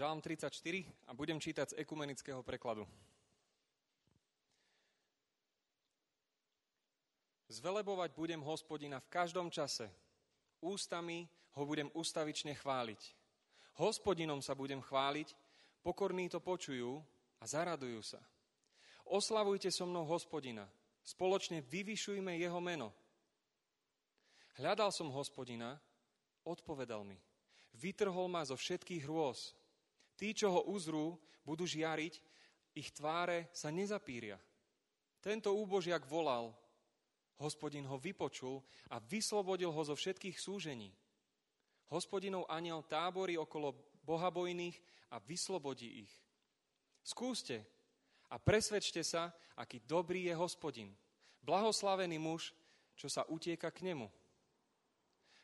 Žalm 34 a budem čítať z ekumenického prekladu. Zvelebovať budem hospodina v každom čase. Ústami ho budem ustavične chváliť. Hospodinom sa budem chváliť, pokorní to počujú a zaradujú sa. Oslavujte so mnou hospodina, spoločne vyvyšujme jeho meno. Hľadal som hospodina, odpovedal mi. Vytrhol ma zo všetkých hrôz. Tí, čo ho uzrú, budú žiariť, ich tváre sa nezapíria. Tento úbožiak volal, hospodin ho vypočul a vyslobodil ho zo všetkých súžení. Hospodinov aniel táborí okolo bohabojných a vyslobodí ich. Skúste a presvedčte sa, aký dobrý je hospodin. Blahoslavený muž, čo sa utieka k nemu.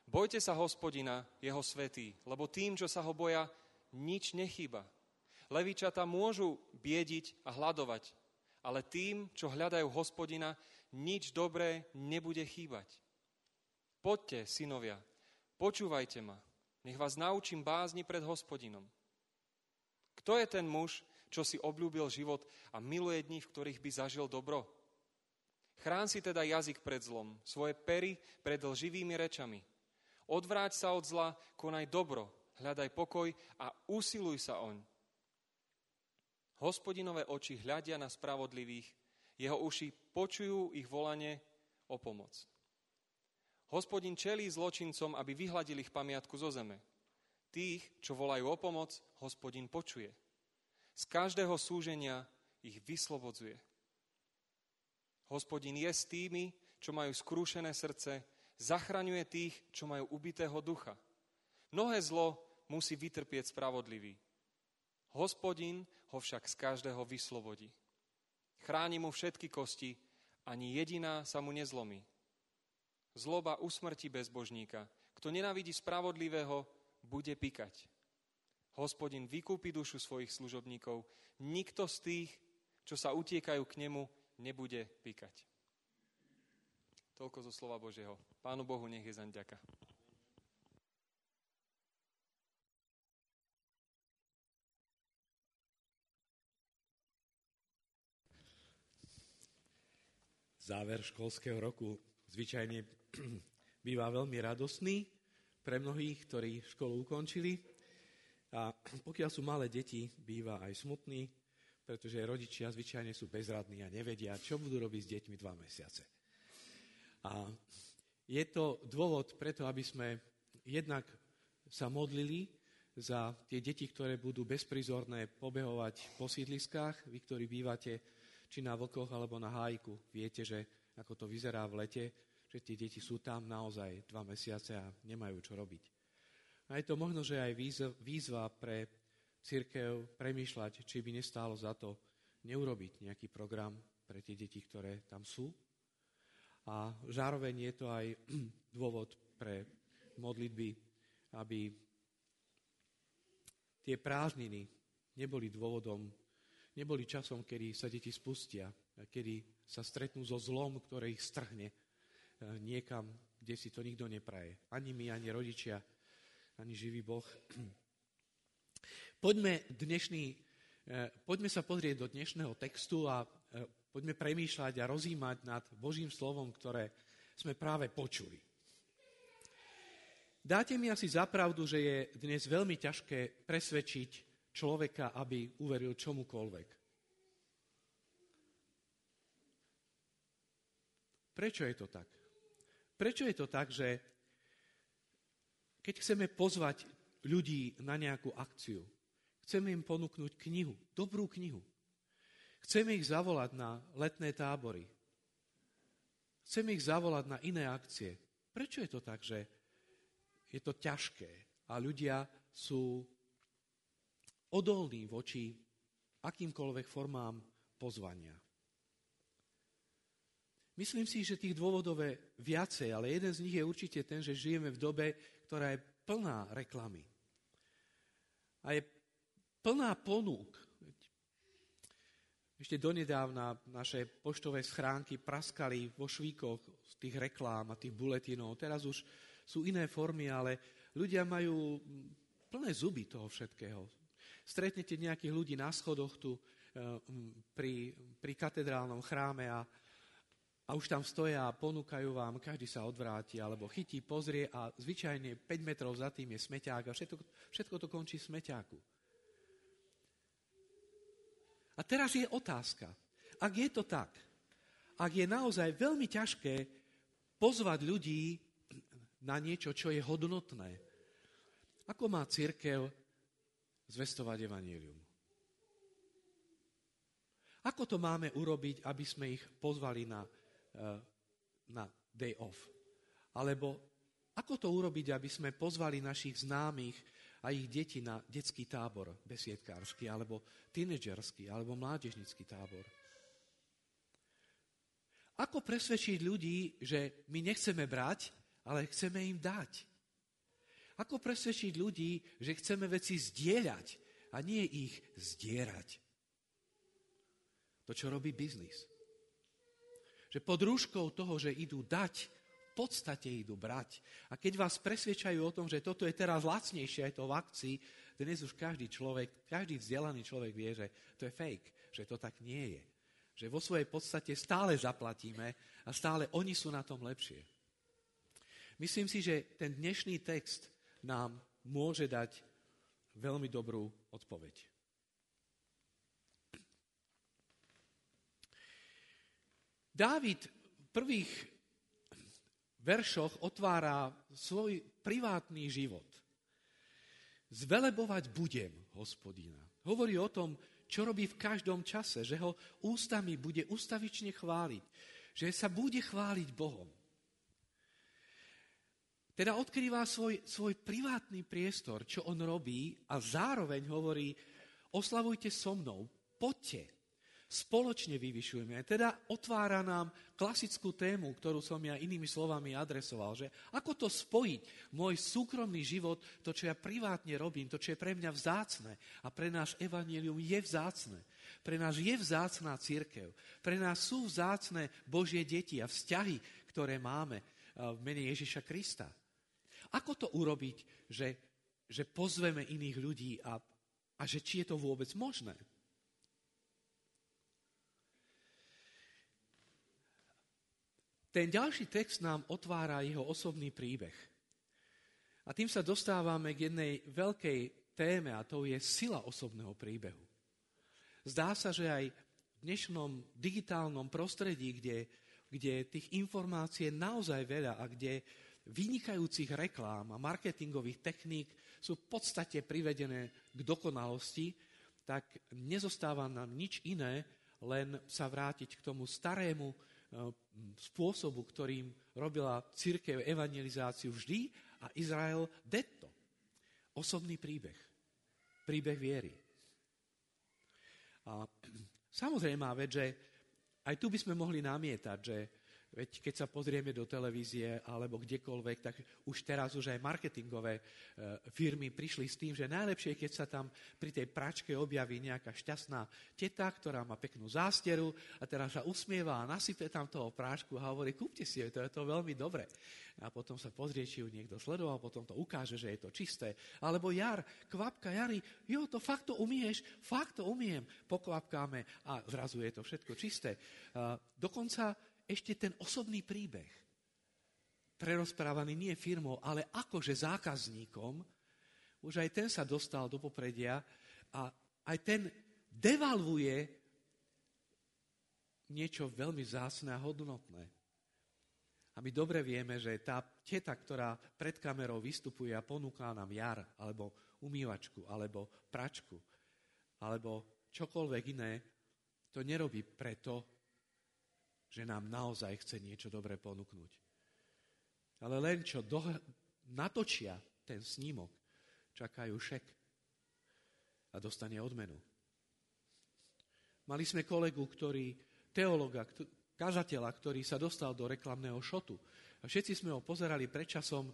Bojte sa hospodina, jeho svetý, lebo tým, čo sa ho boja, nič nechýba. Levičata môžu biediť a hľadovať, ale tým, čo hľadajú hospodina, nič dobré nebude chýbať. Poďte, synovia, počúvajte ma, nech vás naučím bázni pred hospodinom. Kto je ten muž, čo si obľúbil život a miluje dní, v ktorých by zažil dobro? Chrán si teda jazyk pred zlom, svoje pery pred lživými rečami. Odvráť sa od zla, konaj dobro, hľadaj pokoj a usiluj sa oň. Hospodinové oči hľadia na spravodlivých, jeho uši počujú ich volanie o pomoc. Hospodin čelí zločincom, aby vyhladili ich pamiatku zo zeme. Tých, čo volajú o pomoc, hospodin počuje. Z každého súženia ich vyslobodzuje. Hospodin je s tými, čo majú skrúšené srdce, zachraňuje tých, čo majú ubitého ducha. Mnohé zlo musí vytrpieť spravodlivý. Hospodin ho však z každého vyslobodí. Chráni mu všetky kosti, ani jediná sa mu nezlomí. Zloba usmrti bezbožníka. Kto nenávidí spravodlivého, bude pikať. Hospodin vykúpi dušu svojich služobníkov. Nikto z tých, čo sa utiekajú k nemu, nebude pikať. Toľko zo slova Božieho. Pánu Bohu nech je zaň ďaka. Záver školského roku zvyčajne býva veľmi radosný pre mnohých, ktorí školu ukončili. A pokiaľ sú malé deti, býva aj smutný, pretože rodičia zvyčajne sú bezradní a nevedia, čo budú robiť s deťmi dva mesiace. A je to dôvod preto, aby sme jednak sa modlili za tie deti, ktoré budú bezprizorné pobehovať po sídliskách, vy, ktorí bývate či na vlkoch alebo na hájku. Viete, že ako to vyzerá v lete, že tie deti sú tam naozaj dva mesiace a nemajú čo robiť. A je to možno, že aj výzva pre církev premýšľať, či by nestálo za to neurobiť nejaký program pre tie deti, ktoré tam sú. A zároveň je to aj dôvod pre modlitby, aby tie prázdniny neboli dôvodom, neboli časom, kedy sa deti spustia, kedy sa stretnú so zlom, ktoré ich strhne eh, niekam, kde si to nikto nepraje. Ani my, ani rodičia, ani živý Boh. Poďme, dnešný, eh, poďme sa pozrieť do dnešného textu a eh, poďme premýšľať a rozímať nad Božím slovom, ktoré sme práve počuli. Dáte mi asi zapravdu, že je dnes veľmi ťažké presvedčiť človeka, aby uveril čomukoľvek. Prečo je to tak? Prečo je to tak, že keď chceme pozvať ľudí na nejakú akciu, Chceme im ponúknuť knihu, dobrú knihu. Chceme ich zavolať na letné tábory. Chceme ich zavolať na iné akcie. Prečo je to tak, že je to ťažké a ľudia sú odolní voči akýmkoľvek formám pozvania? Myslím si, že tých dôvodov je viacej, ale jeden z nich je určite ten, že žijeme v dobe, ktorá je plná reklamy. A je plná ponúk. Ešte donedávna naše poštové schránky praskali vo švíkoch z tých reklám a tých buletinov. Teraz už sú iné formy, ale ľudia majú plné zuby toho všetkého. Stretnete nejakých ľudí na schodoch tu pri, pri katedrálnom chráme a, a už tam stoja a ponúkajú vám, každý sa odvráti alebo chytí, pozrie a zvyčajne 5 metrov za tým je smeťák a všetko, všetko to končí v smeťáku. A teraz je otázka. Ak je to tak, ak je naozaj veľmi ťažké pozvať ľudí na niečo, čo je hodnotné, ako má církev zvestovať evanílium? Ako to máme urobiť, aby sme ich pozvali na Eh, na day off. Alebo ako to urobiť, aby sme pozvali našich známych a ich deti na detský tábor besiedkársky, alebo tínedžerský, alebo mládežnický tábor. Ako presvedčiť ľudí, že my nechceme brať, ale chceme im dať? Ako presvedčiť ľudí, že chceme veci zdieľať a nie ich zdierať? To, čo robí biznis že pod rúškou toho, že idú dať, v podstate idú brať. A keď vás presvedčajú o tom, že toto je teraz lacnejšie, aj to v akcii, dnes už každý človek, každý vzdelaný človek vie, že to je fake, že to tak nie je. Že vo svojej podstate stále zaplatíme a stále oni sú na tom lepšie. Myslím si, že ten dnešný text nám môže dať veľmi dobrú odpoveď. Dávid v prvých veršoch otvára svoj privátny život. Zvelebovať budem hospodina. Hovorí o tom, čo robí v každom čase, že ho ústami bude ustavične chváliť, že sa bude chváliť Bohom. Teda odkrýva svoj, svoj privátny priestor, čo on robí a zároveň hovorí, oslavujte so mnou, poďte, spoločne vyvyšujeme. Teda otvára nám klasickú tému, ktorú som ja inými slovami adresoval, že ako to spojiť, môj súkromný život, to, čo ja privátne robím, to, čo je pre mňa vzácne a pre náš evanílium je vzácne. Pre nás je vzácná církev. Pre nás sú vzácne Božie deti a vzťahy, ktoré máme eh, v mene Ježiša Krista. Ako to urobiť, že, že pozveme iných ľudí a, a že či je to vôbec možné? Ten ďalší text nám otvára jeho osobný príbeh. A tým sa dostávame k jednej veľkej téme a to je sila osobného príbehu. Zdá sa, že aj v dnešnom digitálnom prostredí, kde, kde tých informácií je naozaj veľa a kde vynikajúcich reklám a marketingových techník sú v podstate privedené k dokonalosti, tak nezostáva nám nič iné, len sa vrátiť k tomu starému Eh, spôsobu, ktorým robila církev evangelizáciu vždy a Izrael detto. Osobný príbeh. Príbeh viery. A samozrejme, že aj tu by sme mohli namietať, že Veď keď sa pozrieme do televízie alebo kdekoľvek, tak už teraz už aj marketingové e, firmy prišli s tým, že najlepšie je, keď sa tam pri tej pračke objaví nejaká šťastná teta, ktorá má peknú zásteru a teraz sa usmieva a nasype tam toho prášku a hovorí, kúpte si to je to veľmi dobre. A potom sa pozrie, či ju niekto sledoval, potom to ukáže, že je to čisté. Alebo jar, kvapka jary, jo, to fakt to umieš, fakt to umiem. Pokvapkáme a zrazu je to všetko čisté. Dokonca ešte ten osobný príbeh, prerozprávaný nie firmou, ale akože zákazníkom, už aj ten sa dostal do popredia a aj ten devalvuje niečo veľmi zásne a hodnotné. A my dobre vieme, že tá teta, ktorá pred kamerou vystupuje a ponúka nám jar, alebo umývačku, alebo pračku, alebo čokoľvek iné, to nerobí preto, že nám naozaj chce niečo dobré ponúknuť. Ale len čo do, natočia ten snímok, čakajú šek a dostane odmenu. Mali sme kolegu, ktorý, teologa, kazateľa, ktorý sa dostal do reklamného šotu. A všetci sme ho pozerali predčasom,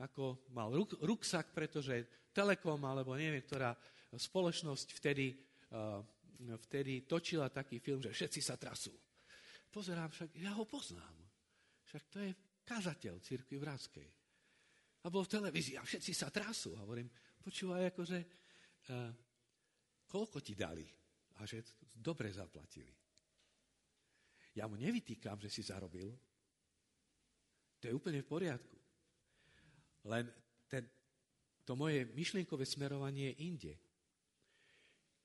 ako mal ruk, ruksak, pretože Telekom, alebo neviem, ktorá spoločnosť vtedy, uh, vtedy točila taký film, že všetci sa trasú pozerám, však ja ho poznám. Však to je kazateľ církvy Vratskej. A bol v televízii a všetci sa trasú. A hovorím, počúvaj, akože uh, koľko ti dali? A že dobre zaplatili. Ja mu nevytýkam, že si zarobil. To je úplne v poriadku. Len ten, to moje myšlienkové smerovanie je inde.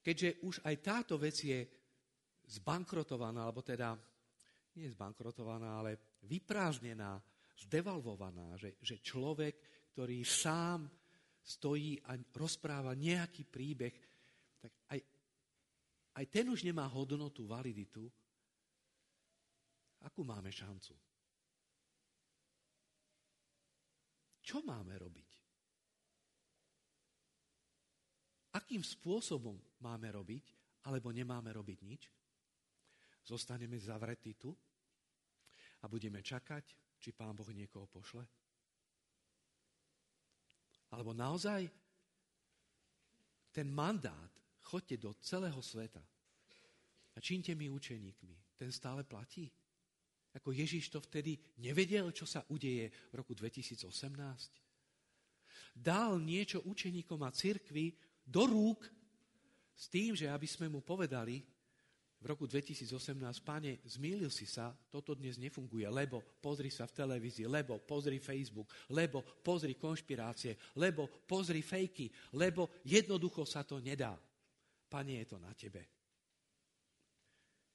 Keďže už aj táto vec je zbankrotovaná, alebo teda nie zbankrotovaná, ale vyprázdnená, zdevalvovaná, že, že človek, ktorý sám stojí a rozpráva nejaký príbeh, tak aj, aj ten už nemá hodnotu, validitu. Akú máme šancu? Čo máme robiť? Akým spôsobom máme robiť, alebo nemáme robiť nič? Zostaneme zavretí tu a budeme čakať, či Pán Boh niekoho pošle? Alebo naozaj ten mandát, chodte do celého sveta a čínte mi učeníkmi, ten stále platí? Ako Ježíš to vtedy nevedel, čo sa udeje v roku 2018? Dal niečo učeníkom a cirkvi do rúk s tým, že aby sme mu povedali v roku 2018, páne, zmýlil si sa, toto dnes nefunguje, lebo pozri sa v televízii, lebo pozri Facebook, lebo pozri konšpirácie, lebo pozri fejky, lebo jednoducho sa to nedá. Pane, je to na tebe.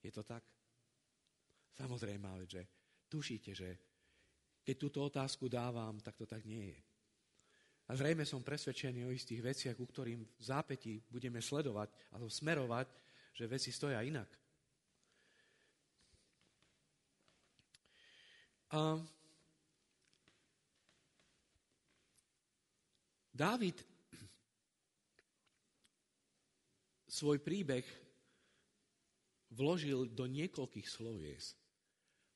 Je to tak? Samozrejme, ale že tušíte, že keď túto otázku dávam, tak to tak nie je. A zrejme som presvedčený o istých veciach, ku ktorým v zápäti budeme sledovať alebo smerovať, že veci stoja inak. A Dávid svoj príbeh vložil do niekoľkých slovies.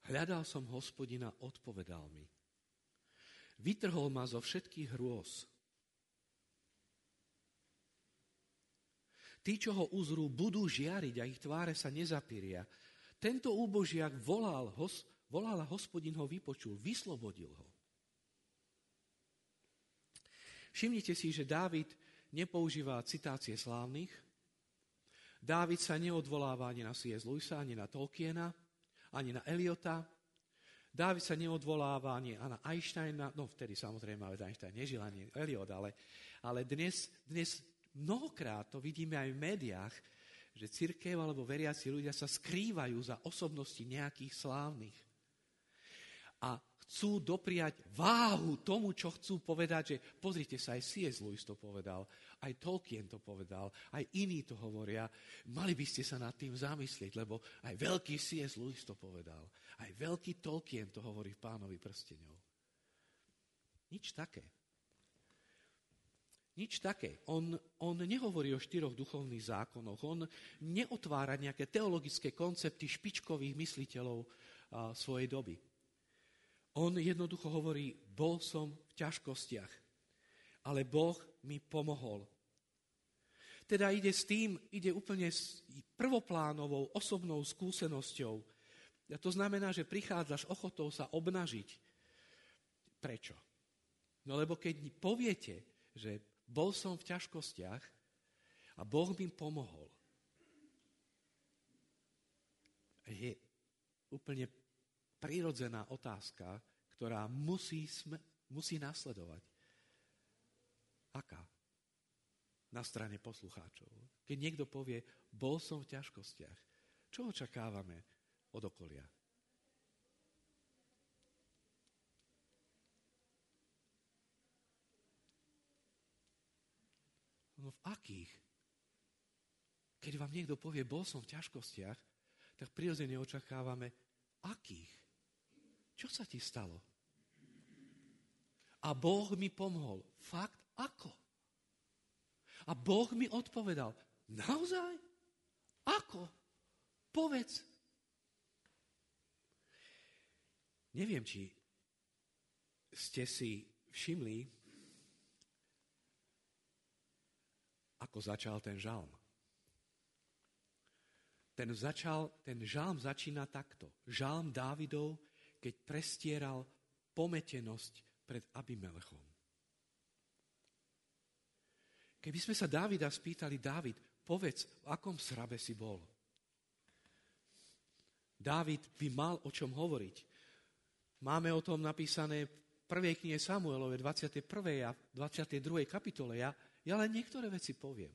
Hľadal som hospodina, odpovedal mi. Vytrhol ma zo všetkých hrôz. Tí, čo ho uzrú, budú žiariť a ich tváre sa nezapíria. Tento úbožiak volal, hos, volal a hospodin ho vypočul, vyslobodil ho. Všimnite si, že Dávid nepoužíva citácie slávnych, Dávid sa neodvoláva ani na C.S. Lewisa, ani na Tolkiena, ani na Eliota. Dávid sa neodvoláva ani na Einsteina, no vtedy samozrejme, ale Einstein nežil ani Eliot, ale, ale dnes, dnes mnohokrát to vidíme aj v médiách, že církev alebo veriaci ľudia sa skrývajú za osobnosti nejakých slávnych. A chcú dopriať váhu tomu, čo chcú povedať, že pozrite sa, aj C.S. Lewis to povedal, aj Tolkien to povedal, aj iní to hovoria. Mali by ste sa nad tým zamyslieť, lebo aj veľký C.S. Lewis to povedal. Aj veľký Tolkien to hovorí pánovi prsteňov. Nič také. Nič také. On, on nehovorí o štyroch duchovných zákonoch. On neotvára nejaké teologické koncepty špičkových mysliteľov a, svojej doby. On jednoducho hovorí, bol som v ťažkostiach, ale Boh mi pomohol. Teda ide s tým, ide úplne s prvoplánovou osobnou skúsenosťou. A to znamená, že prichádzaš ochotou sa obnažiť. Prečo? No lebo keď poviete, že bol som v ťažkostiach a Boh mi pomohol, je úplne prirodzená otázka, ktorá musí, sme, musí nasledovať. Aká? Na strane poslucháčov. Keď niekto povie, bol som v ťažkostiach, čo očakávame od okolia? No v akých? Keď vám niekto povie, bol som v ťažkostiach, tak prirodzene očakávame, akých? Čo sa ti stalo? A Boh mi pomohol. Fakt? Ako? A Boh mi odpovedal. Naozaj? Ako? Povedz. Neviem, či ste si všimli, ako začal ten žalm. Ten, začal, ten žalm začína takto. Žalm Dávidov keď prestieral pometenosť pred Abimelechom. Keby sme sa Dávida spýtali, Dávid, povedz, v akom srabe si bol. Dávid by mal o čom hovoriť. Máme o tom napísané v prvej knihe Samuelove 21. a 22. kapitole. Ja, ja len niektoré veci poviem.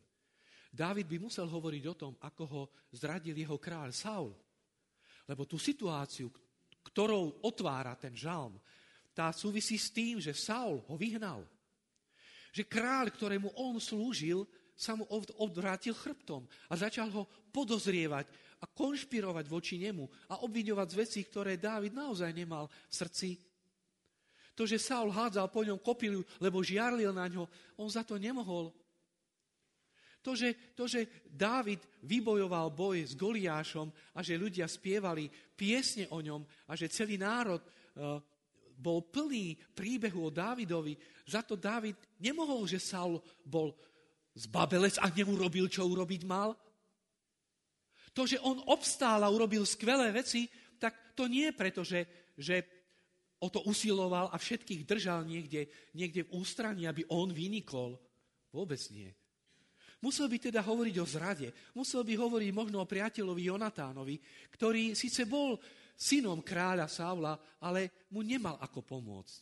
Dávid by musel hovoriť o tom, ako ho zradil jeho kráľ Saul. Lebo tú situáciu, ktorou otvára ten žalm, tá súvisí s tým, že Saul ho vyhnal. Že kráľ, ktorému on slúžil, sa mu odvrátil chrbtom a začal ho podozrievať a konšpirovať voči nemu a obviňovať z vecí, ktoré Dávid naozaj nemal v srdci. To, že Saul hádzal po ňom kopilu, lebo žiarlil na ňo, on za to nemohol. To že, to, že Dávid vybojoval boj s Goliášom a že ľudia spievali piesne o ňom a že celý národ uh, bol plný príbehu o Dávidovi, za to Dávid nemohol, že Saul bol zbabelec a neurobil, čo urobiť mal. To, že on obstál a urobil skvelé veci, tak to nie je preto, že, že o to usiloval a všetkých držal niekde, niekde v ústraní, aby on vynikol. Vôbec nie. Musel by teda hovoriť o zrade. Musel by hovoriť možno o priateľovi Jonatánovi, ktorý síce bol synom kráľa Saula, ale mu nemal ako pomôcť.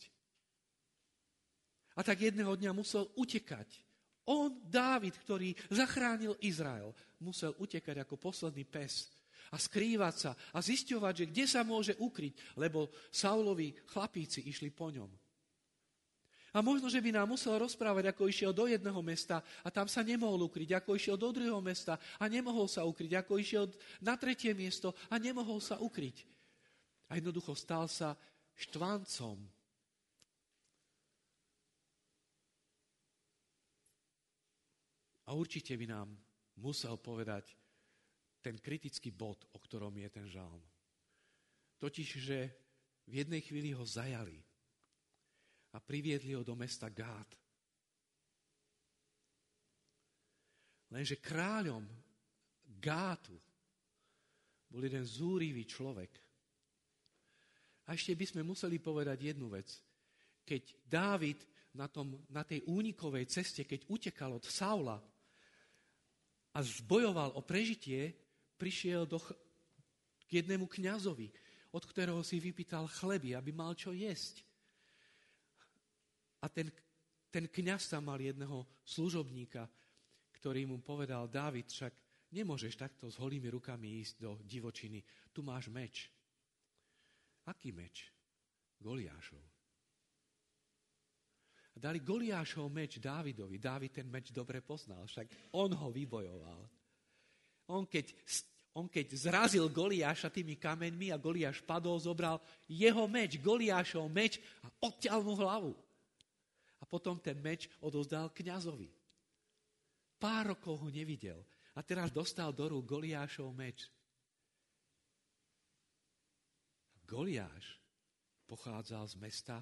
A tak jedného dňa musel utekať on, Dávid, ktorý zachránil Izrael, musel utekať ako posledný pes a skrývať sa a zisťovať, že kde sa môže ukryť, lebo Saulovi chlapíci išli po ňom. A možno, že by nám musel rozprávať, ako išiel do jedného mesta a tam sa nemohol ukryť, ako išiel do druhého mesta a nemohol sa ukryť, ako išiel na tretie miesto a nemohol sa ukryť. A jednoducho stal sa štvancom A určite by nám musel povedať ten kritický bod, o ktorom je ten žalm. Totiž, že v jednej chvíli ho zajali a priviedli ho do mesta Gát. Lenže kráľom Gátu bol jeden zúrivý človek. A ešte by sme museli povedať jednu vec. Keď Dávid na, tom, na tej únikovej ceste, keď utekal od Saula, a zbojoval o prežitie, prišiel do, k jednému kňazovi, od ktorého si vypýtal chleby, aby mal čo jesť. A ten, ten kňaz tam mal jedného služobníka, ktorý mu povedal, Dávid, však nemôžeš takto s holými rukami ísť do divočiny. Tu máš meč. Aký meč? Goliášov. Dali Goliášov meč Dávidovi. Dávid ten meč dobre poznal, však on ho vybojoval. On keď, on keď zrazil Goliáša tými kameňmi a Goliáš padol, zobral jeho meč, Goliášov meč a odťal mu hlavu. A potom ten meč odozdal kňazovi. Pár rokov ho nevidel. A teraz dostal do rúk Goliášov meč. Goliáš pochádzal z mesta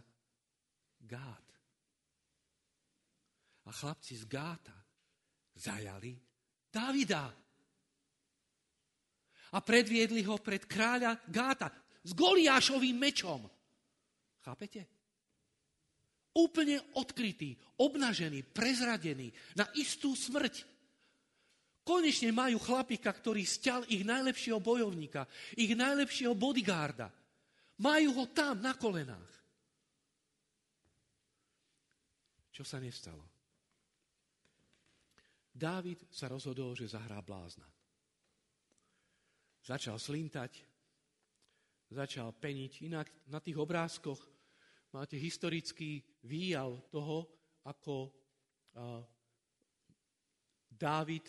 Gát a chlapci z Gáta zajali Davida. A predviedli ho pred kráľa Gáta s Goliášovým mečom. Chápete? Úplne odkrytý, obnažený, prezradený na istú smrť. Konečne majú chlapika, ktorý stial ich najlepšieho bojovníka, ich najlepšieho bodyguarda. Majú ho tam na kolenách. Čo sa nestalo? Dávid sa rozhodol, že zahrá blázna. Začal slintať, začal peniť. Inak na tých obrázkoch máte historický výjav toho, ako Dávid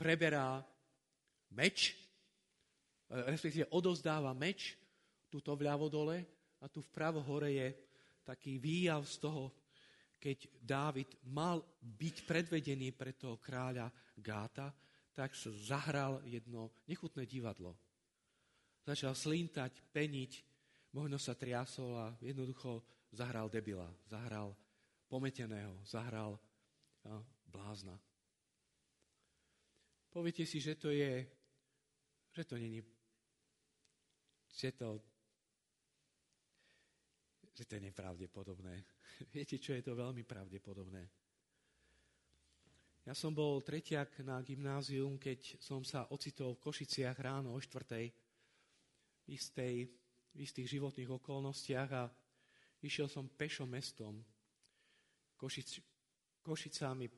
preberá meč, respektíve odozdáva meč, tuto vľavo dole a tu vpravo hore je taký výjav z toho, keď Dávid mal byť predvedený pre toho kráľa Gáta, tak sa zahral jedno nechutné divadlo. Začal slintať, peniť, možno sa triasol a jednoducho zahral debila, zahral pometeného, zahral a, blázna. Poviete si, že to je, že to není, že to že to je nepravdepodobné. Viete, čo je to veľmi pravdepodobné? Ja som bol tretiak na gymnázium, keď som sa ocitol v Košiciach ráno o štvrtej v, istej, v istých životných okolnostiach a išiel som pešo mestom. Košic, Košicami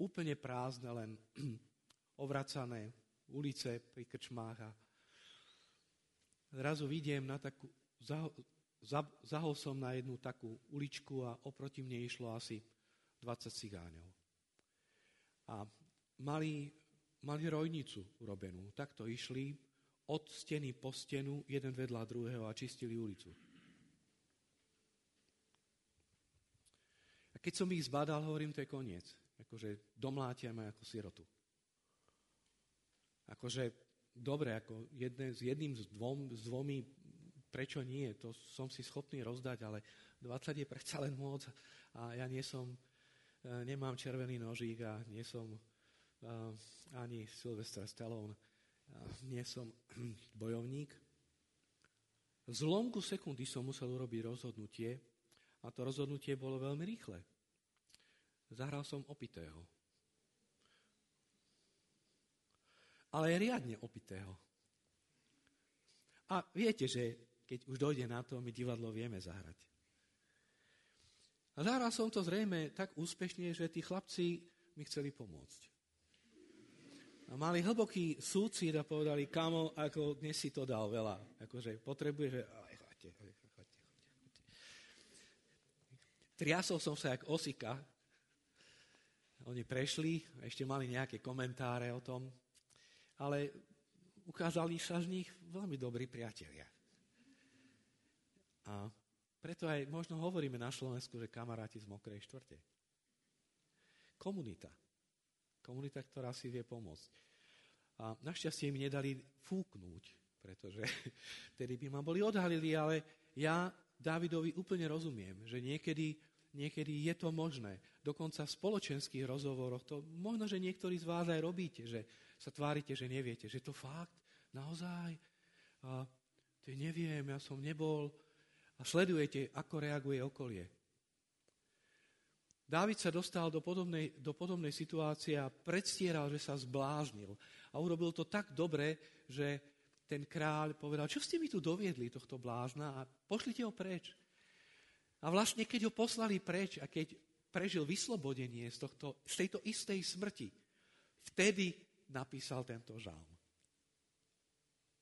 úplne prázdne, len ovracané ulice pri krčmách a zrazu vidiem na takú, zahol som na jednu takú uličku a oproti mne išlo asi 20 cigáňov. A mali, mali rojnicu urobenú. Takto išli od steny po stenu, jeden vedľa druhého a čistili ulicu. A keď som ich zbadal, hovorím, to je koniec. Akože domlátiame ako sirotu. Akože, dobre, ako jedne, s jedným, s, dvom, s dvomi prečo nie, to som si schopný rozdať, ale 20 je predsa len môc a ja nie som, nemám červený nožík a nie som uh, ani Sylvester Stallone, uh, nie som bojovník. V zlomku sekundy som musel urobiť rozhodnutie a to rozhodnutie bolo veľmi rýchle. Zahral som opitého. Ale riadne opitého. A viete, že keď už dojde na to, my divadlo vieme zahrať. A zahral som to zrejme tak úspešne, že tí chlapci mi chceli pomôcť. A mali hlboký súcit a povedali, kamo, ako dnes si to dal veľa. Akože potrebuje, že... Chodte, chodte, chodte, chodte. Triasol som sa jak osika. Oni prešli, ešte mali nejaké komentáre o tom, ale ukázali sa z nich veľmi dobrí priatelia. A preto aj možno hovoríme na Slovensku, že kamaráti z mokrej štvrte. Komunita. Komunita, ktorá si vie pomôcť. A našťastie mi nedali fúknúť, pretože tedy by ma boli odhalili, ale ja Davidovi úplne rozumiem, že niekedy, niekedy je to možné. Dokonca v spoločenských rozhovoroch to možno, že niektorí z vás aj robíte, že sa tvárite, že neviete, že to fakt, naozaj, a to neviem, ja som nebol, a sledujete, ako reaguje okolie. Dávid sa dostal do podobnej, do podobnej situácie a predstieral, že sa zbláznil. A urobil to tak dobre, že ten kráľ povedal, čo ste mi tu doviedli, tohto blázna, a pošlite ho preč. A vlastne, keď ho poslali preč a keď prežil vyslobodenie z, tohto, z tejto istej smrti, vtedy napísal tento žálm.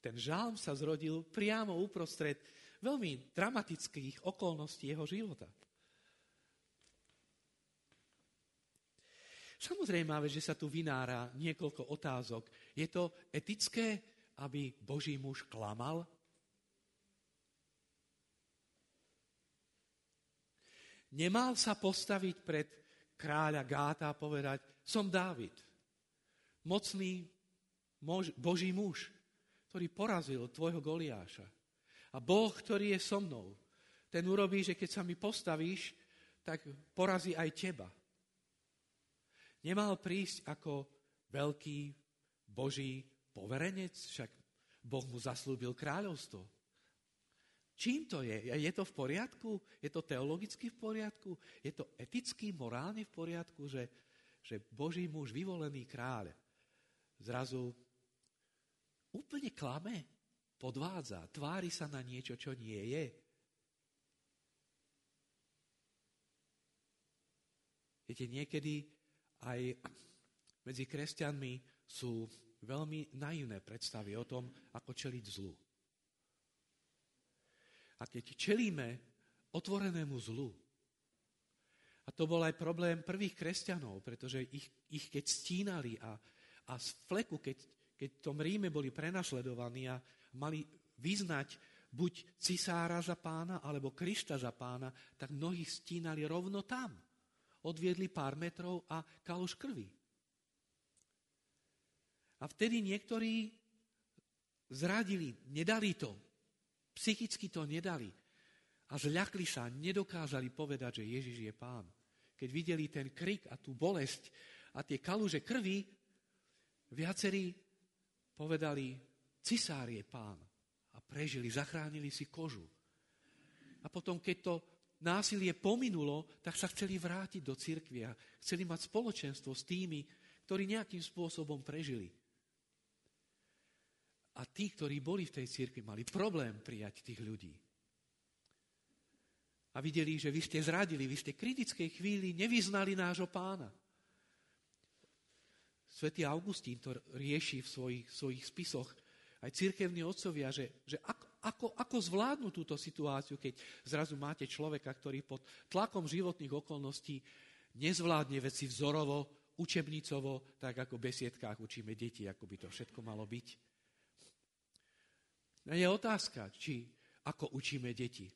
Ten žálm sa zrodil priamo uprostred veľmi dramatických okolností jeho života. Samozrejme, že sa tu vynára niekoľko otázok. Je to etické, aby Boží muž klamal? Nemal sa postaviť pred kráľa Gáta a povedať, som Dávid, mocný Boží muž, ktorý porazil tvojho Goliáša. A Boh, ktorý je so mnou, ten urobí, že keď sa mi postavíš, tak porazí aj teba. Nemal prísť ako veľký Boží poverenec, však Boh mu zaslúbil kráľovstvo. Čím to je? Je to v poriadku? Je to teologicky v poriadku? Je to eticky, morálne v poriadku, že, že Boží muž, vyvolený kráľ, zrazu úplne klame? Podvádza, tvári sa na niečo, čo nie je. Viete, niekedy aj medzi kresťanmi sú veľmi naivné predstavy o tom, ako čeliť zlu. A keď čelíme otvorenému zlu, a to bol aj problém prvých kresťanov, pretože ich, ich keď stínali a, a z fleku, keď, keď v tom Ríme boli prenasledovaní a mali vyznať buď cisára za pána, alebo Krista za pána, tak mnohí stínali rovno tam. Odviedli pár metrov a kaluš krvi. A vtedy niektorí zradili, nedali to. Psychicky to nedali. A zľakli sa, nedokázali povedať, že Ježiš je pán. Keď videli ten krik a tú bolesť a tie kaluže krvi, viacerí povedali, Cisár je pán. A prežili, zachránili si kožu. A potom, keď to násilie pominulo, tak sa chceli vrátiť do cirkvia. Chceli mať spoločenstvo s tými, ktorí nejakým spôsobom prežili. A tí, ktorí boli v tej cirkvi, mali problém prijať tých ľudí. A videli, že vy ste zradili, vy ste v kritickej chvíli nevyznali nášho pána. Svetý Augustín to rieši v svojich, svojich spisoch, aj cirkevní otcovia, že, že ako, ako, ako zvládnu túto situáciu, keď zrazu máte človeka, ktorý pod tlakom životných okolností nezvládne veci vzorovo, učebnicovo, tak ako v besiedkách učíme deti, ako by to všetko malo byť. A je otázka, či ako učíme deti.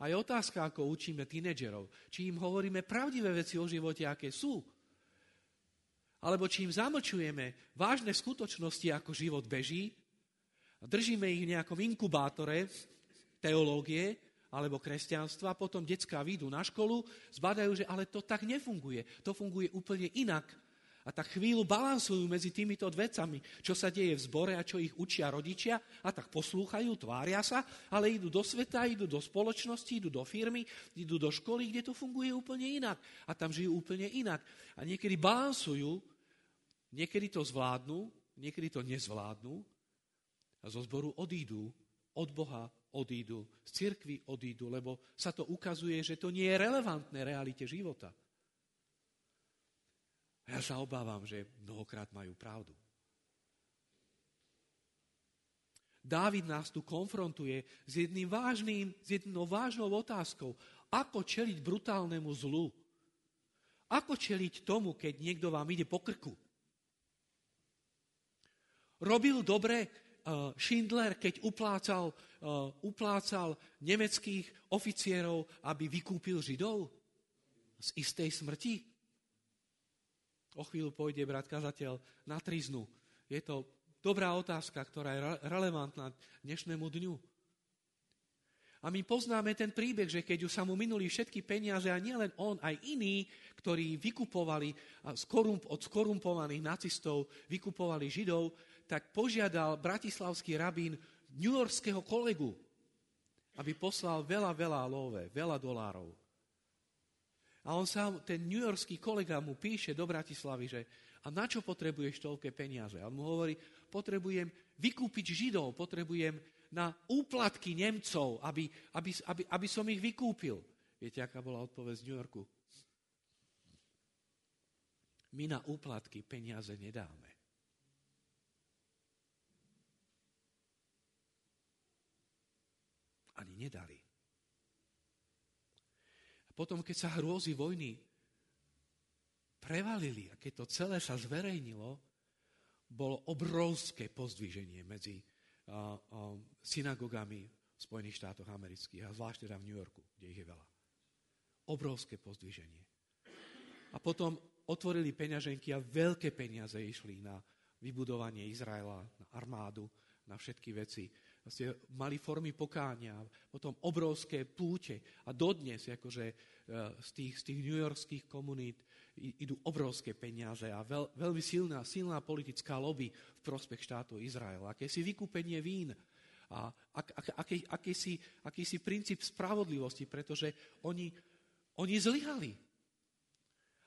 A je otázka, ako učíme tínedžerov. Či im hovoríme pravdivé veci o živote, aké sú, alebo či im zamlčujeme vážne skutočnosti, ako život beží, a držíme ich v nejakom inkubátore teológie alebo kresťanstva, potom detská výjdu na školu, zbadajú, že ale to tak nefunguje. To funguje úplne inak. A tak chvíľu balansujú medzi týmito vecami, čo sa deje v zbore a čo ich učia rodičia a tak poslúchajú, tvária sa, ale idú do sveta, idú do spoločnosti, idú do firmy, idú do školy, kde to funguje úplne inak. A tam žijú úplne inak. A niekedy balansujú Niekedy to zvládnu, niekedy to nezvládnu zo zboru odídu, od Boha odídu, z cirkvy odídu, lebo sa to ukazuje, že to nie je relevantné realite života. A ja sa obávam, že mnohokrát majú pravdu. Dávid nás tu konfrontuje s jedným vážnym, s jednou vážnou otázkou. Ako čeliť brutálnemu zlu? Ako čeliť tomu, keď niekto vám ide po krku? Robil dobre Schindler, keď uplácal, uh, uplácal nemeckých oficierov, aby vykúpil Židov z istej smrti? O chvíľu pôjde brat kazateľ na triznu. Je to dobrá otázka, ktorá je relevantná dnešnému dňu. A my poznáme ten príbeh, že keď už sa mu minuli všetky peniaze, a nielen on, aj iní, ktorí vykupovali od skorumpovaných nacistov, vykupovali Židov, tak požiadal bratislavský rabín newyorského kolegu, aby poslal veľa, veľa love, veľa dolárov. A on sa, ten newyorský kolega mu píše do Bratislavy, že a na čo potrebuješ toľké peniaze? A on mu hovorí, potrebujem vykúpiť Židov, potrebujem na úplatky Nemcov, aby, aby, aby, aby som ich vykúpil. Viete, aká bola odpoveď z New Yorku? My na úplatky peniaze nedáme. Ani nedali. A potom, keď sa hrôzy vojny prevalili a keď to celé sa zverejnilo, bolo obrovské pozdvíženie medzi uh, uh, synagogami v Spojených štátoch amerických a zvlášť teda v New Yorku, kde ich je veľa. Obrovské pozdvíženie. A potom otvorili peňaženky a veľké peniaze išli na vybudovanie Izraela, na armádu, na všetky veci vlastne mali formy pokáňa, potom obrovské púte a dodnes akože z tých, z tých newyorských komunít idú obrovské peniaze a veľ, veľmi silná, silná politická lobby v prospech štátu Izrael. Aké si vykúpenie vín a ak, ak, aký, akýsi, akýsi princíp spravodlivosti, pretože oni, oni zlyhali.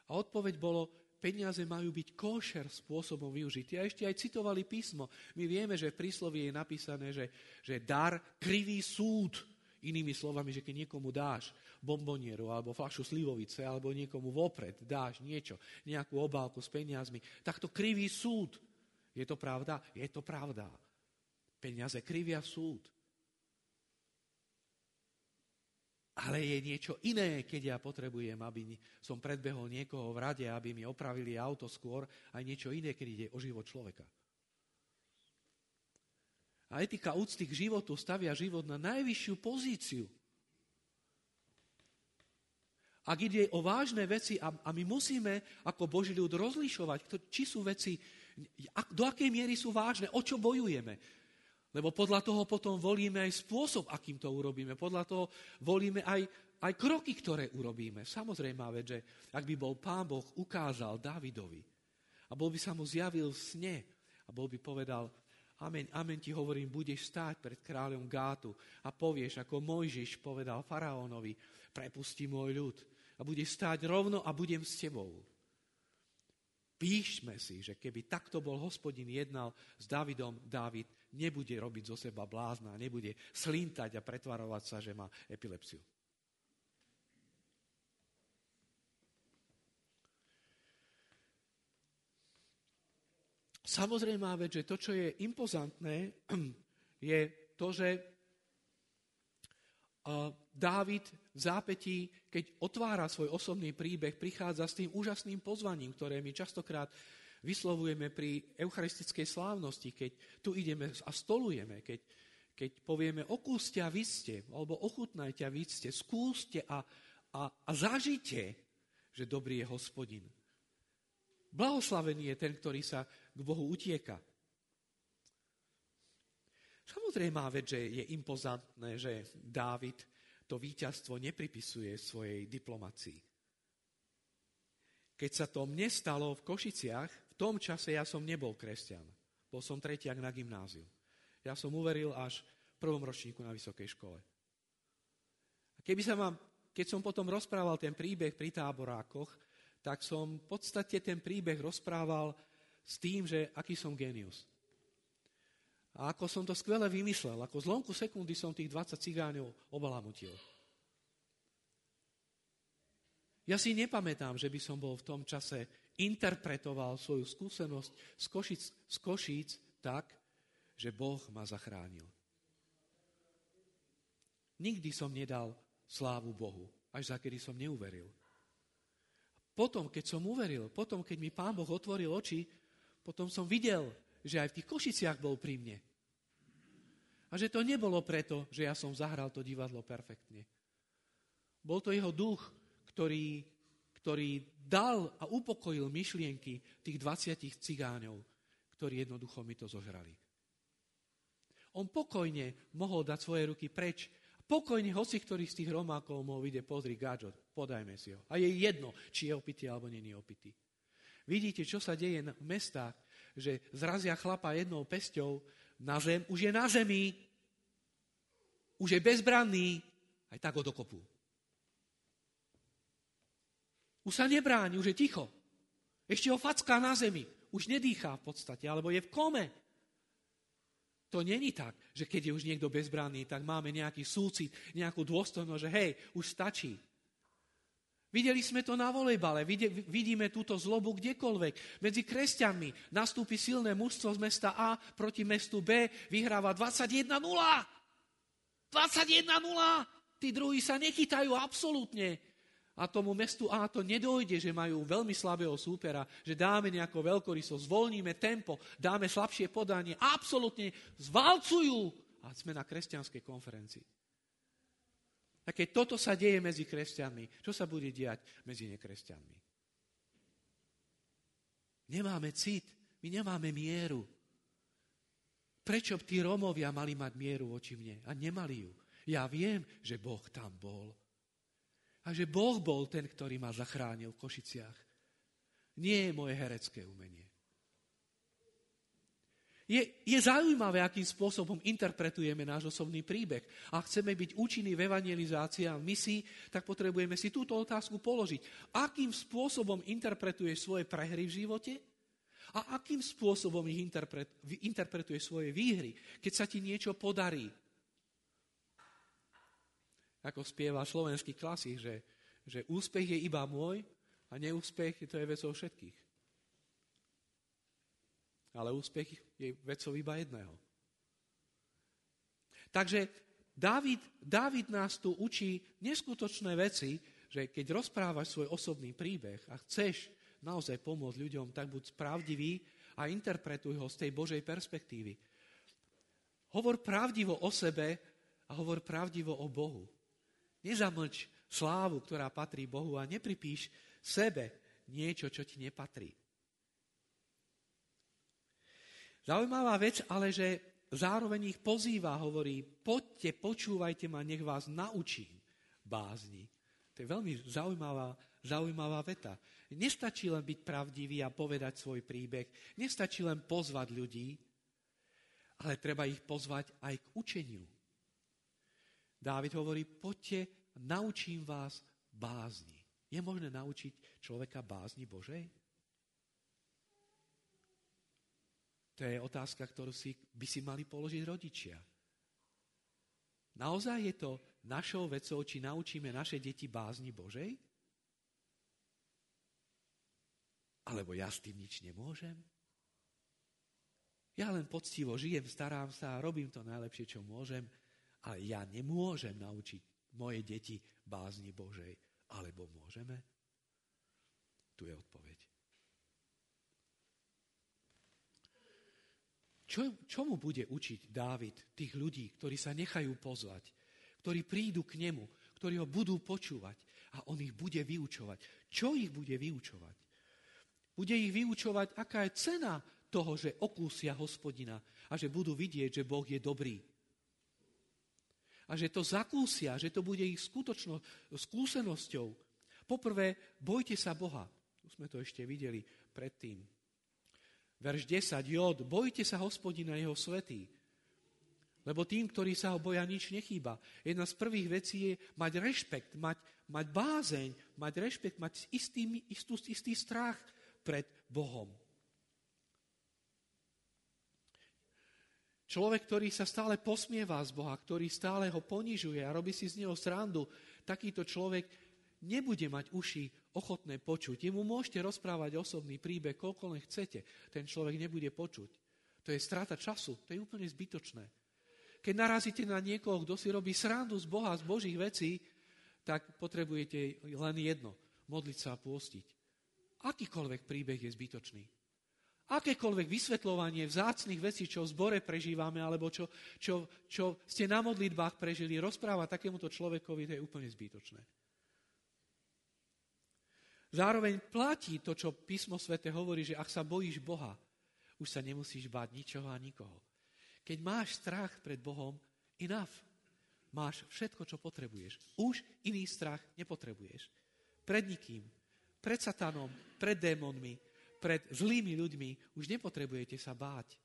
A odpoveď bolo, peniaze majú byť košer spôsobom využití. A ešte aj citovali písmo. My vieme, že v príslovi je napísané, že, že dar krivý súd. Inými slovami, že keď niekomu dáš bombonieru alebo fľašu slivovice alebo niekomu vopred dáš niečo, nejakú obálku s peniazmi, tak to krivý súd. Je to pravda? Je to pravda. Peniaze krivia súd. Ale je niečo iné, keď ja potrebujem, aby som predbehol niekoho v rade, aby mi opravili auto skôr, aj niečo iné, keď ide o život človeka. A etika úcty k životu stavia život na najvyššiu pozíciu. Ak ide o vážne veci a, a my musíme ako Boží ľud rozlišovať, či sú veci, do akej miery sú vážne, o čo bojujeme. Lebo podľa toho potom volíme aj spôsob, akým to urobíme. Podľa toho volíme aj, aj kroky, ktoré urobíme. Samozrejme, že ak by bol Pán Boh ukázal Davidovi a bol by sa mu zjavil v sne a bol by povedal, amen, amen ti hovorím, budeš stáť pred kráľom Gátu a povieš, ako Mojžiš povedal faraónovi, prepusti môj ľud a budeš stáť rovno a budem s tebou. Píšme si, že keby takto bol hospodin jednal s Davidom, David nebude robiť zo seba blázna, nebude slintať a pretvarovať sa, že má epilepsiu. Samozrejme vec, že to, čo je impozantné, je to, že Dávid v zápetí, keď otvára svoj osobný príbeh, prichádza s tým úžasným pozvaním, ktoré my častokrát vyslovujeme pri eucharistickej slávnosti, keď tu ideme a stolujeme, keď, keď povieme okúste a vyste, alebo ochutnajte a vyste, skúste a, a, a zažite, že dobrý je hospodin. Blahoslavený je ten, ktorý sa k Bohu utieka. Samozrejme vec, že je impozantné, že Dávid to víťazstvo nepripisuje svojej diplomácii. Keď sa to mne stalo v Košiciach, v tom čase ja som nebol kresťan. Bol som tretiak na gymnáziu. Ja som uveril až v prvom ročníku na vysokej škole. A keby sa vám, keď som potom rozprával ten príbeh pri táborákoch, tak som v podstate ten príbeh rozprával s tým, že aký som genius. A ako som to skvele vymyslel, ako zlomku sekundy som tých 20 cigáňov obalamutil. Ja si nepamätám, že by som bol v tom čase interpretoval svoju skúsenosť z Košíc, z Košíc tak, že Boh ma zachránil. Nikdy som nedal slávu Bohu, až za kedy som neuveril. Potom, keď som uveril, potom, keď mi Pán Boh otvoril oči, potom som videl, že aj v tých Košiciach bol pri mne. A že to nebolo preto, že ja som zahral to divadlo perfektne. Bol to jeho duch, ktorý, ktorý dal a upokojil myšlienky tých 20 cigáňov, ktorí jednoducho mi to zožrali. On pokojne mohol dať svoje ruky preč. Pokojne hoci ktorý z tých romákov mohol vidieť, pozri, gadžot, podajme si ho. A je jedno, či je opitý alebo není opitý. Vidíte, čo sa deje v mestách, že zrazia chlapa jednou pesťou na zem, už je na zemi, už je bezbranný, aj tak ho dokopú. Už sa nebráni, už je ticho. Ešte ho facká na zemi. Už nedýchá v podstate, alebo je v kome. To není tak, že keď je už niekto bezbranný, tak máme nejaký súcit, nejakú dôstojnosť, že hej, už stačí. Videli sme to na volejbale, vidíme túto zlobu kdekoľvek. Medzi kresťanmi nastúpi silné mužstvo z mesta A proti mestu B, vyhráva 21-0. 21-0. Tí druhí sa nechytajú absolútne. A tomu mestu A to nedojde, že majú veľmi slabého súpera, že dáme nejako veľkoryso, zvolníme tempo, dáme slabšie podanie. Absolútne zvalcujú. A sme na kresťanskej konferencii. A keď toto sa deje medzi kresťanmi, čo sa bude diať medzi nekresťanmi? Nemáme cit, my nemáme mieru. Prečo tí Rómovia mali mať mieru voči mne a nemali ju? Ja viem, že Boh tam bol. A že Boh bol ten, ktorý ma zachránil v Košiciach. Nie je moje herecké umenie. Je, je zaujímavé, akým spôsobom interpretujeme náš osobný príbeh. A chceme byť účinní v evangelizácii a misii, tak potrebujeme si túto otázku položiť. Akým spôsobom interpretuješ svoje prehry v živote? A akým spôsobom ich interpret, interpretuješ svoje výhry, keď sa ti niečo podarí? Ako spieva slovenský klasik, že, že úspech je iba môj a neúspech to je vecou všetkých ale úspech je vecou iba jedného. Takže David, David nás tu učí neskutočné veci, že keď rozprávaš svoj osobný príbeh a chceš naozaj pomôcť ľuďom, tak buď pravdivý a interpretuj ho z tej Božej perspektívy. Hovor pravdivo o sebe a hovor pravdivo o Bohu. Nezamlč slávu, ktorá patrí Bohu a nepripíš sebe niečo, čo ti nepatrí. Zaujímavá vec, ale že zároveň ich pozýva, hovorí, poďte, počúvajte ma, nech vás naučím bázni. To je veľmi zaujímavá, zaujímavá veta. Nestačí len byť pravdivý a povedať svoj príbeh, nestačí len pozvať ľudí, ale treba ich pozvať aj k učeniu. Dávid hovorí, poďte, naučím vás bázni. Je možné naučiť človeka bázni Božej? To je otázka, ktorú si, by si mali položiť rodičia. Naozaj je to našou vecou, či naučíme naše deti bázni Božej? Alebo ja s tým nič nemôžem? Ja len poctivo žijem, starám sa, robím to najlepšie, čo môžem, ale ja nemôžem naučiť moje deti bázni Božej. Alebo môžeme? Tu je odpoveď. Čo, čomu bude učiť Dávid tých ľudí, ktorí sa nechajú pozvať, ktorí prídu k nemu, ktorí ho budú počúvať a on ich bude vyučovať? Čo ich bude vyučovať? Bude ich vyučovať, aká je cena toho, že okúsia hospodina a že budú vidieť, že Boh je dobrý. A že to zakúsia, že to bude ich skutočnou skúsenosťou. Poprvé, bojte sa Boha. Tu sme to ešte videli predtým. Verš 10, Jod, bojte sa hospodina jeho svetý. Lebo tým, ktorí sa ho boja, nič nechýba. Jedna z prvých vecí je mať rešpekt, mať, mať bázeň, mať rešpekt, mať istý, istý, istý strach pred Bohom. Človek, ktorý sa stále posmieva z Boha, ktorý stále ho ponižuje a robí si z neho srandu, takýto človek nebude mať uši ochotné počuť. Jemu môžete rozprávať osobný príbeh, koľko len chcete. Ten človek nebude počuť. To je strata času, to je úplne zbytočné. Keď narazíte na niekoho, kto si robí srandu z Boha, z Božích vecí, tak potrebujete len jedno, modliť sa a pôstiť. Akýkoľvek príbeh je zbytočný. Akékoľvek vysvetľovanie vzácných vecí, čo v zbore prežívame, alebo čo, čo, čo ste na modlitbách prežili, rozpráva takémuto človekovi, to je úplne zbytočné. Zároveň platí to, čo písmo svete hovorí, že ak sa bojíš Boha, už sa nemusíš báť ničoho a nikoho. Keď máš strach pred Bohom, enough. Máš všetko, čo potrebuješ. Už iný strach nepotrebuješ. Pred nikým, pred satanom, pred démonmi, pred zlými ľuďmi už nepotrebujete sa báť.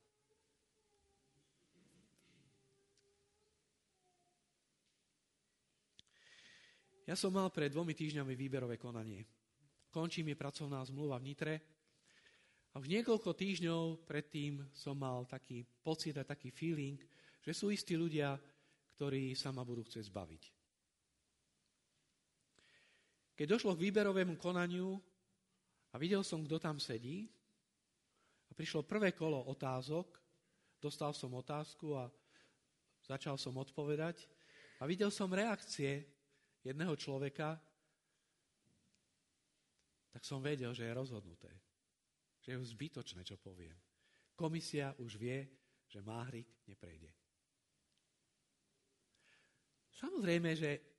Ja som mal pred dvomi týždňami výberové konanie končí mi pracovná zmluva v Nitre. A už niekoľko týždňov predtým som mal taký pocit a taký feeling, že sú istí ľudia, ktorí sa ma budú chcieť zbaviť. Keď došlo k výberovému konaniu a videl som, kto tam sedí, a prišlo prvé kolo otázok, dostal som otázku a začal som odpovedať a videl som reakcie jedného človeka, tak som vedel, že je rozhodnuté. Že je zbytočné, čo poviem. Komisia už vie, že Máhrik neprejde. Samozrejme, že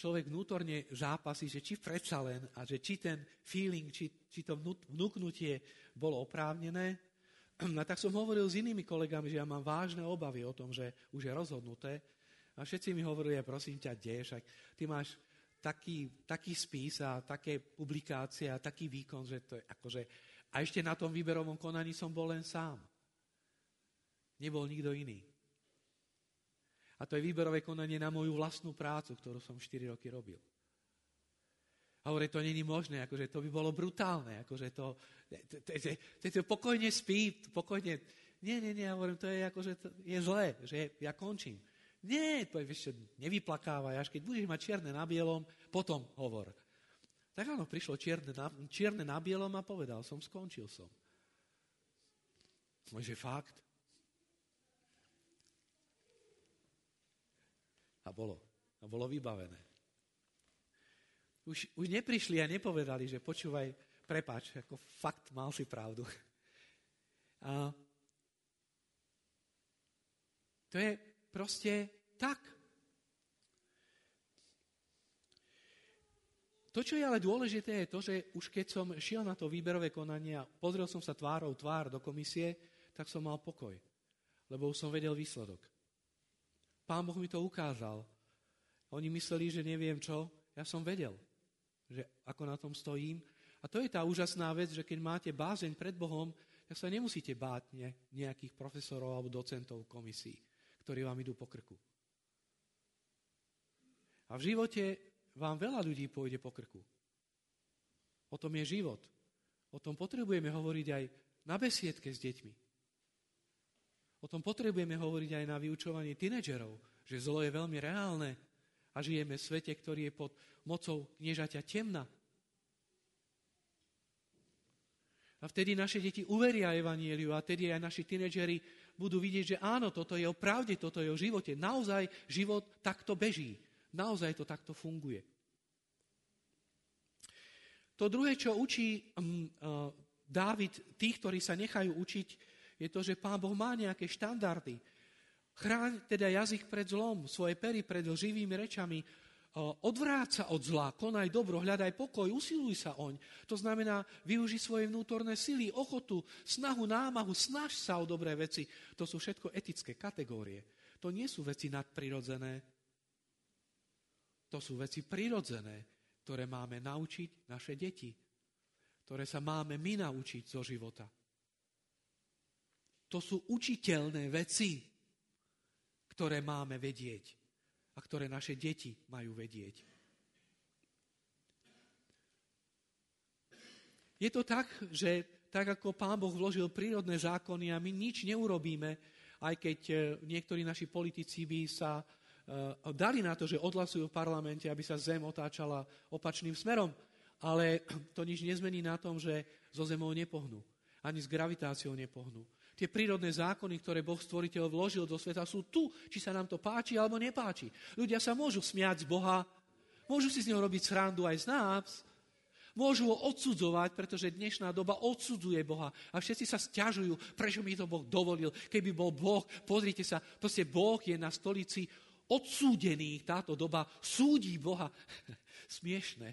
človek vnútorne zápasí, že či predsa len a že či ten feeling, či, či to vnúknutie bolo oprávnené. A tak som hovoril s inými kolegami, že ja mám vážne obavy o tom, že už je rozhodnuté. A všetci mi hovorili, prosím ťa, však ty máš taký, taký spis a také publikácie a taký výkon, že to je akože... A ešte na tom výberovom konaní som bol len sám. Nebol nikto iný. A to je výberové konanie na moju vlastnú prácu, ktorú som 4 roky robil. A hovorí, to není možné, akože to by bolo brutálne, akože to, to, pokojne spí, pokojne, nie, nie, nie, hovorím, to je akože, to je zlé, že ja končím. Nie, to je ešte nevyplakávaj, až keď budeš mať čierne na bielom, potom hovor. Tak áno, prišlo čierne na, čierne na bielom a povedal som, skončil som. Môže fakt? A bolo. A bolo vybavené. Už, už neprišli a nepovedali, že počúvaj, prepáč, ako fakt mal si pravdu. A to je proste tak. To, čo je ale dôležité, je to, že už keď som šiel na to výberové konanie a pozrel som sa tvárou tvár do komisie, tak som mal pokoj, lebo už som vedel výsledok. Pán Boh mi to ukázal. Oni mysleli, že neviem čo, ja som vedel, že ako na tom stojím. A to je tá úžasná vec, že keď máte bázeň pred Bohom, tak sa nemusíte báť ne, nejakých profesorov alebo docentov komisí ktorí vám idú po krku. A v živote vám veľa ľudí pôjde po krku. O tom je život. O tom potrebujeme hovoriť aj na besiedke s deťmi. O tom potrebujeme hovoriť aj na vyučovaní tínedžerov, že zlo je veľmi reálne a žijeme v svete, ktorý je pod mocou kniežaťa temna. A vtedy naše deti uveria Evanieliu a vtedy aj naši tínedžeri budú vidieť, že áno, toto je o pravde, toto je o živote. Naozaj život takto beží. Naozaj to takto funguje. To druhé, čo učí um, uh, Dávid tých, ktorí sa nechajú učiť, je to, že Pán Boh má nejaké štandardy. Chráň teda jazyk pred zlom, svoje pery pred živými rečami, odvráť sa od zla, konaj dobro, hľadaj pokoj, usiluj sa oň. To znamená, využi svoje vnútorné sily, ochotu, snahu, námahu, snaž sa o dobré veci. To sú všetko etické kategórie. To nie sú veci nadprirodzené. To sú veci prirodzené, ktoré máme naučiť naše deti, ktoré sa máme my naučiť zo života. To sú učiteľné veci, ktoré máme vedieť a ktoré naše deti majú vedieť. Je to tak, že tak ako Pán Boh vložil prírodné zákony a my nič neurobíme, aj keď e, niektorí naši politici by sa e, dali na to, že odhlasujú v parlamente, aby sa zem otáčala opačným smerom, ale to nič nezmení na tom, že zo zemou nepohnú, ani s gravitáciou nepohnú. Tie prírodné zákony, ktoré Boh stvoriteľ vložil do sveta, sú tu, či sa nám to páči alebo nepáči. Ľudia sa môžu smiať z Boha, môžu si z neho robiť srandu aj z nás, môžu ho odsudzovať, pretože dnešná doba odsudzuje Boha. A všetci sa stiažujú, prečo mi to Boh dovolil. Keby bol Boh, pozrite sa, proste Boh je na stolici odsúdený. Táto doba súdi Boha. Smiešne.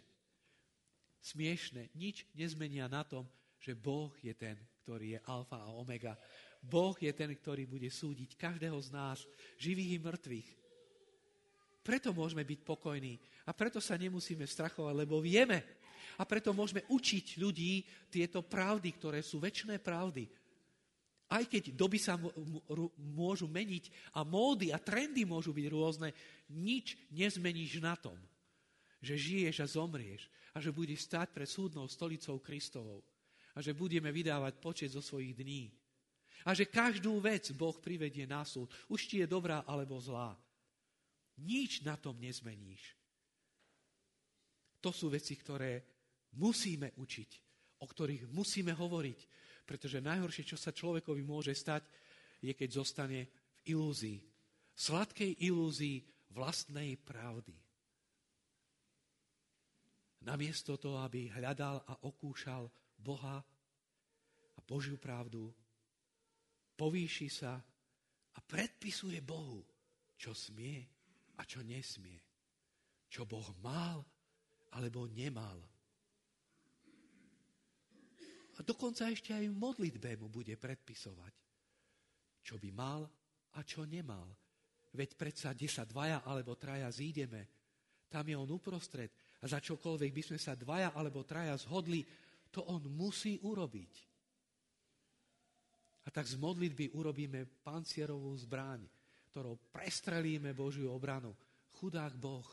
Smiešne. Nič nezmenia na tom, že Boh je ten, ktorý je alfa a omega. Boh je ten, ktorý bude súdiť každého z nás, živých i mŕtvych. Preto môžeme byť pokojní a preto sa nemusíme strachovať, lebo vieme. A preto môžeme učiť ľudí tieto pravdy, ktoré sú väčšie pravdy. Aj keď doby sa môžu meniť a módy a trendy môžu byť rôzne, nič nezmeníš na tom, že žiješ a zomrieš a že budeš stať pred súdnou stolicou Kristovou a že budeme vydávať počet zo svojich dní. A že každú vec Boh privedie na súd, už ti je dobrá alebo zlá. Nič na tom nezmeníš. To sú veci, ktoré musíme učiť, o ktorých musíme hovoriť, pretože najhoršie, čo sa človekovi môže stať, je, keď zostane v ilúzii. Sladkej ilúzii vlastnej pravdy. Namiesto toho, aby hľadal a okúšal Boha a Božiu pravdu, povýši sa a predpisuje Bohu, čo smie a čo nesmie. Čo Boh mal alebo nemal. A dokonca ešte aj v modlitbe mu bude predpisovať, čo by mal a čo nemal. Veď predsa, kde sa dvaja alebo traja zídeme, tam je on uprostred. A za čokoľvek by sme sa dvaja alebo traja zhodli, to on musí urobiť. A tak z modlitby urobíme pancierovú zbraň, ktorou prestrelíme Božiu obranu. Chudák Boh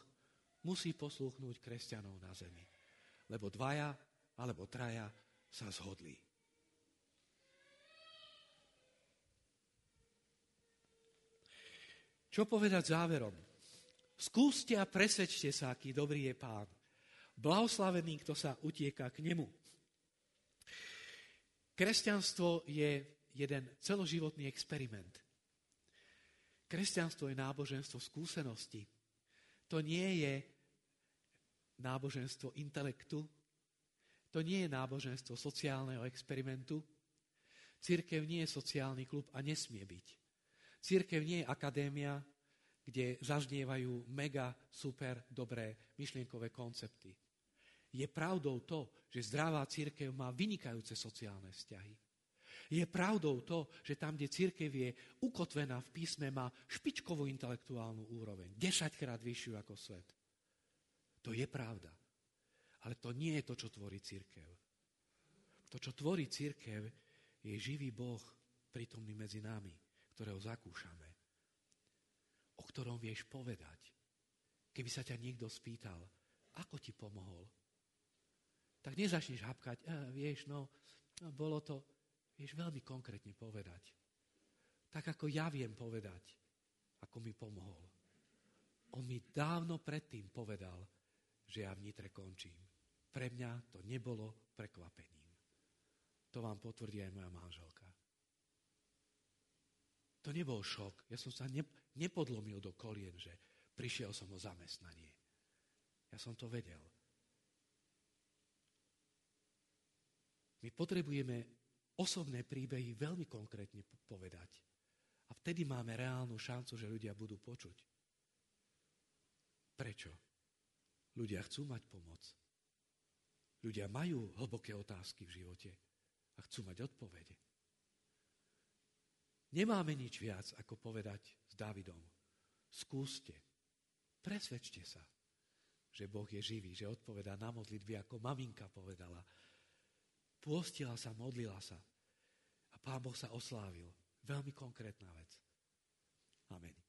musí poslúchnuť kresťanov na zemi. Lebo dvaja alebo traja sa zhodli. Čo povedať záverom? Skúste a presvedčte sa, aký dobrý je pán. Blahoslavený, kto sa utieka k nemu. Kresťanstvo je jeden celoživotný experiment. Kresťanstvo je náboženstvo skúsenosti. To nie je náboženstvo intelektu, to nie je náboženstvo sociálneho experimentu. Církev nie je sociálny klub a nesmie byť. Církev nie je akadémia, kde zaznievajú mega, super, dobré myšlienkové koncepty. Je pravdou to, že zdravá církev má vynikajúce sociálne vzťahy. Je pravdou to, že tam, kde církev je ukotvená v písme, má špičkovú intelektuálnu úroveň. Desaťkrát vyššiu ako svet. To je pravda. Ale to nie je to, čo tvorí církev. To, čo tvorí církev, je živý Boh prítomný medzi nami, ktorého zakúšame. O ktorom vieš povedať. Keby sa ťa niekto spýtal, ako ti pomohol, tak nezačneš hapkať, e, vieš, no, no, bolo to, vieš veľmi konkrétne povedať. tak ako ja viem povedať, ako mi pomohol. On mi dávno predtým povedal, že ja v nitre končím. Pre mňa to nebolo prekvapením. To vám potvrdí aj moja manželka. To nebol šok. Ja som sa nepodlomil do kolien, že prišiel som o zamestnanie. Ja som to vedel. My potrebujeme osobné príbehy veľmi konkrétne povedať. A vtedy máme reálnu šancu, že ľudia budú počuť. Prečo? Ľudia chcú mať pomoc. Ľudia majú hlboké otázky v živote a chcú mať odpovede. Nemáme nič viac, ako povedať s Dávidom. Skúste, presvedčte sa, že Boh je živý, že odpovedá na modlitby, ako maminka povedala – Pôstila sa, modlila sa. A Pán Boh sa oslávil. Veľmi konkrétna vec. Amen.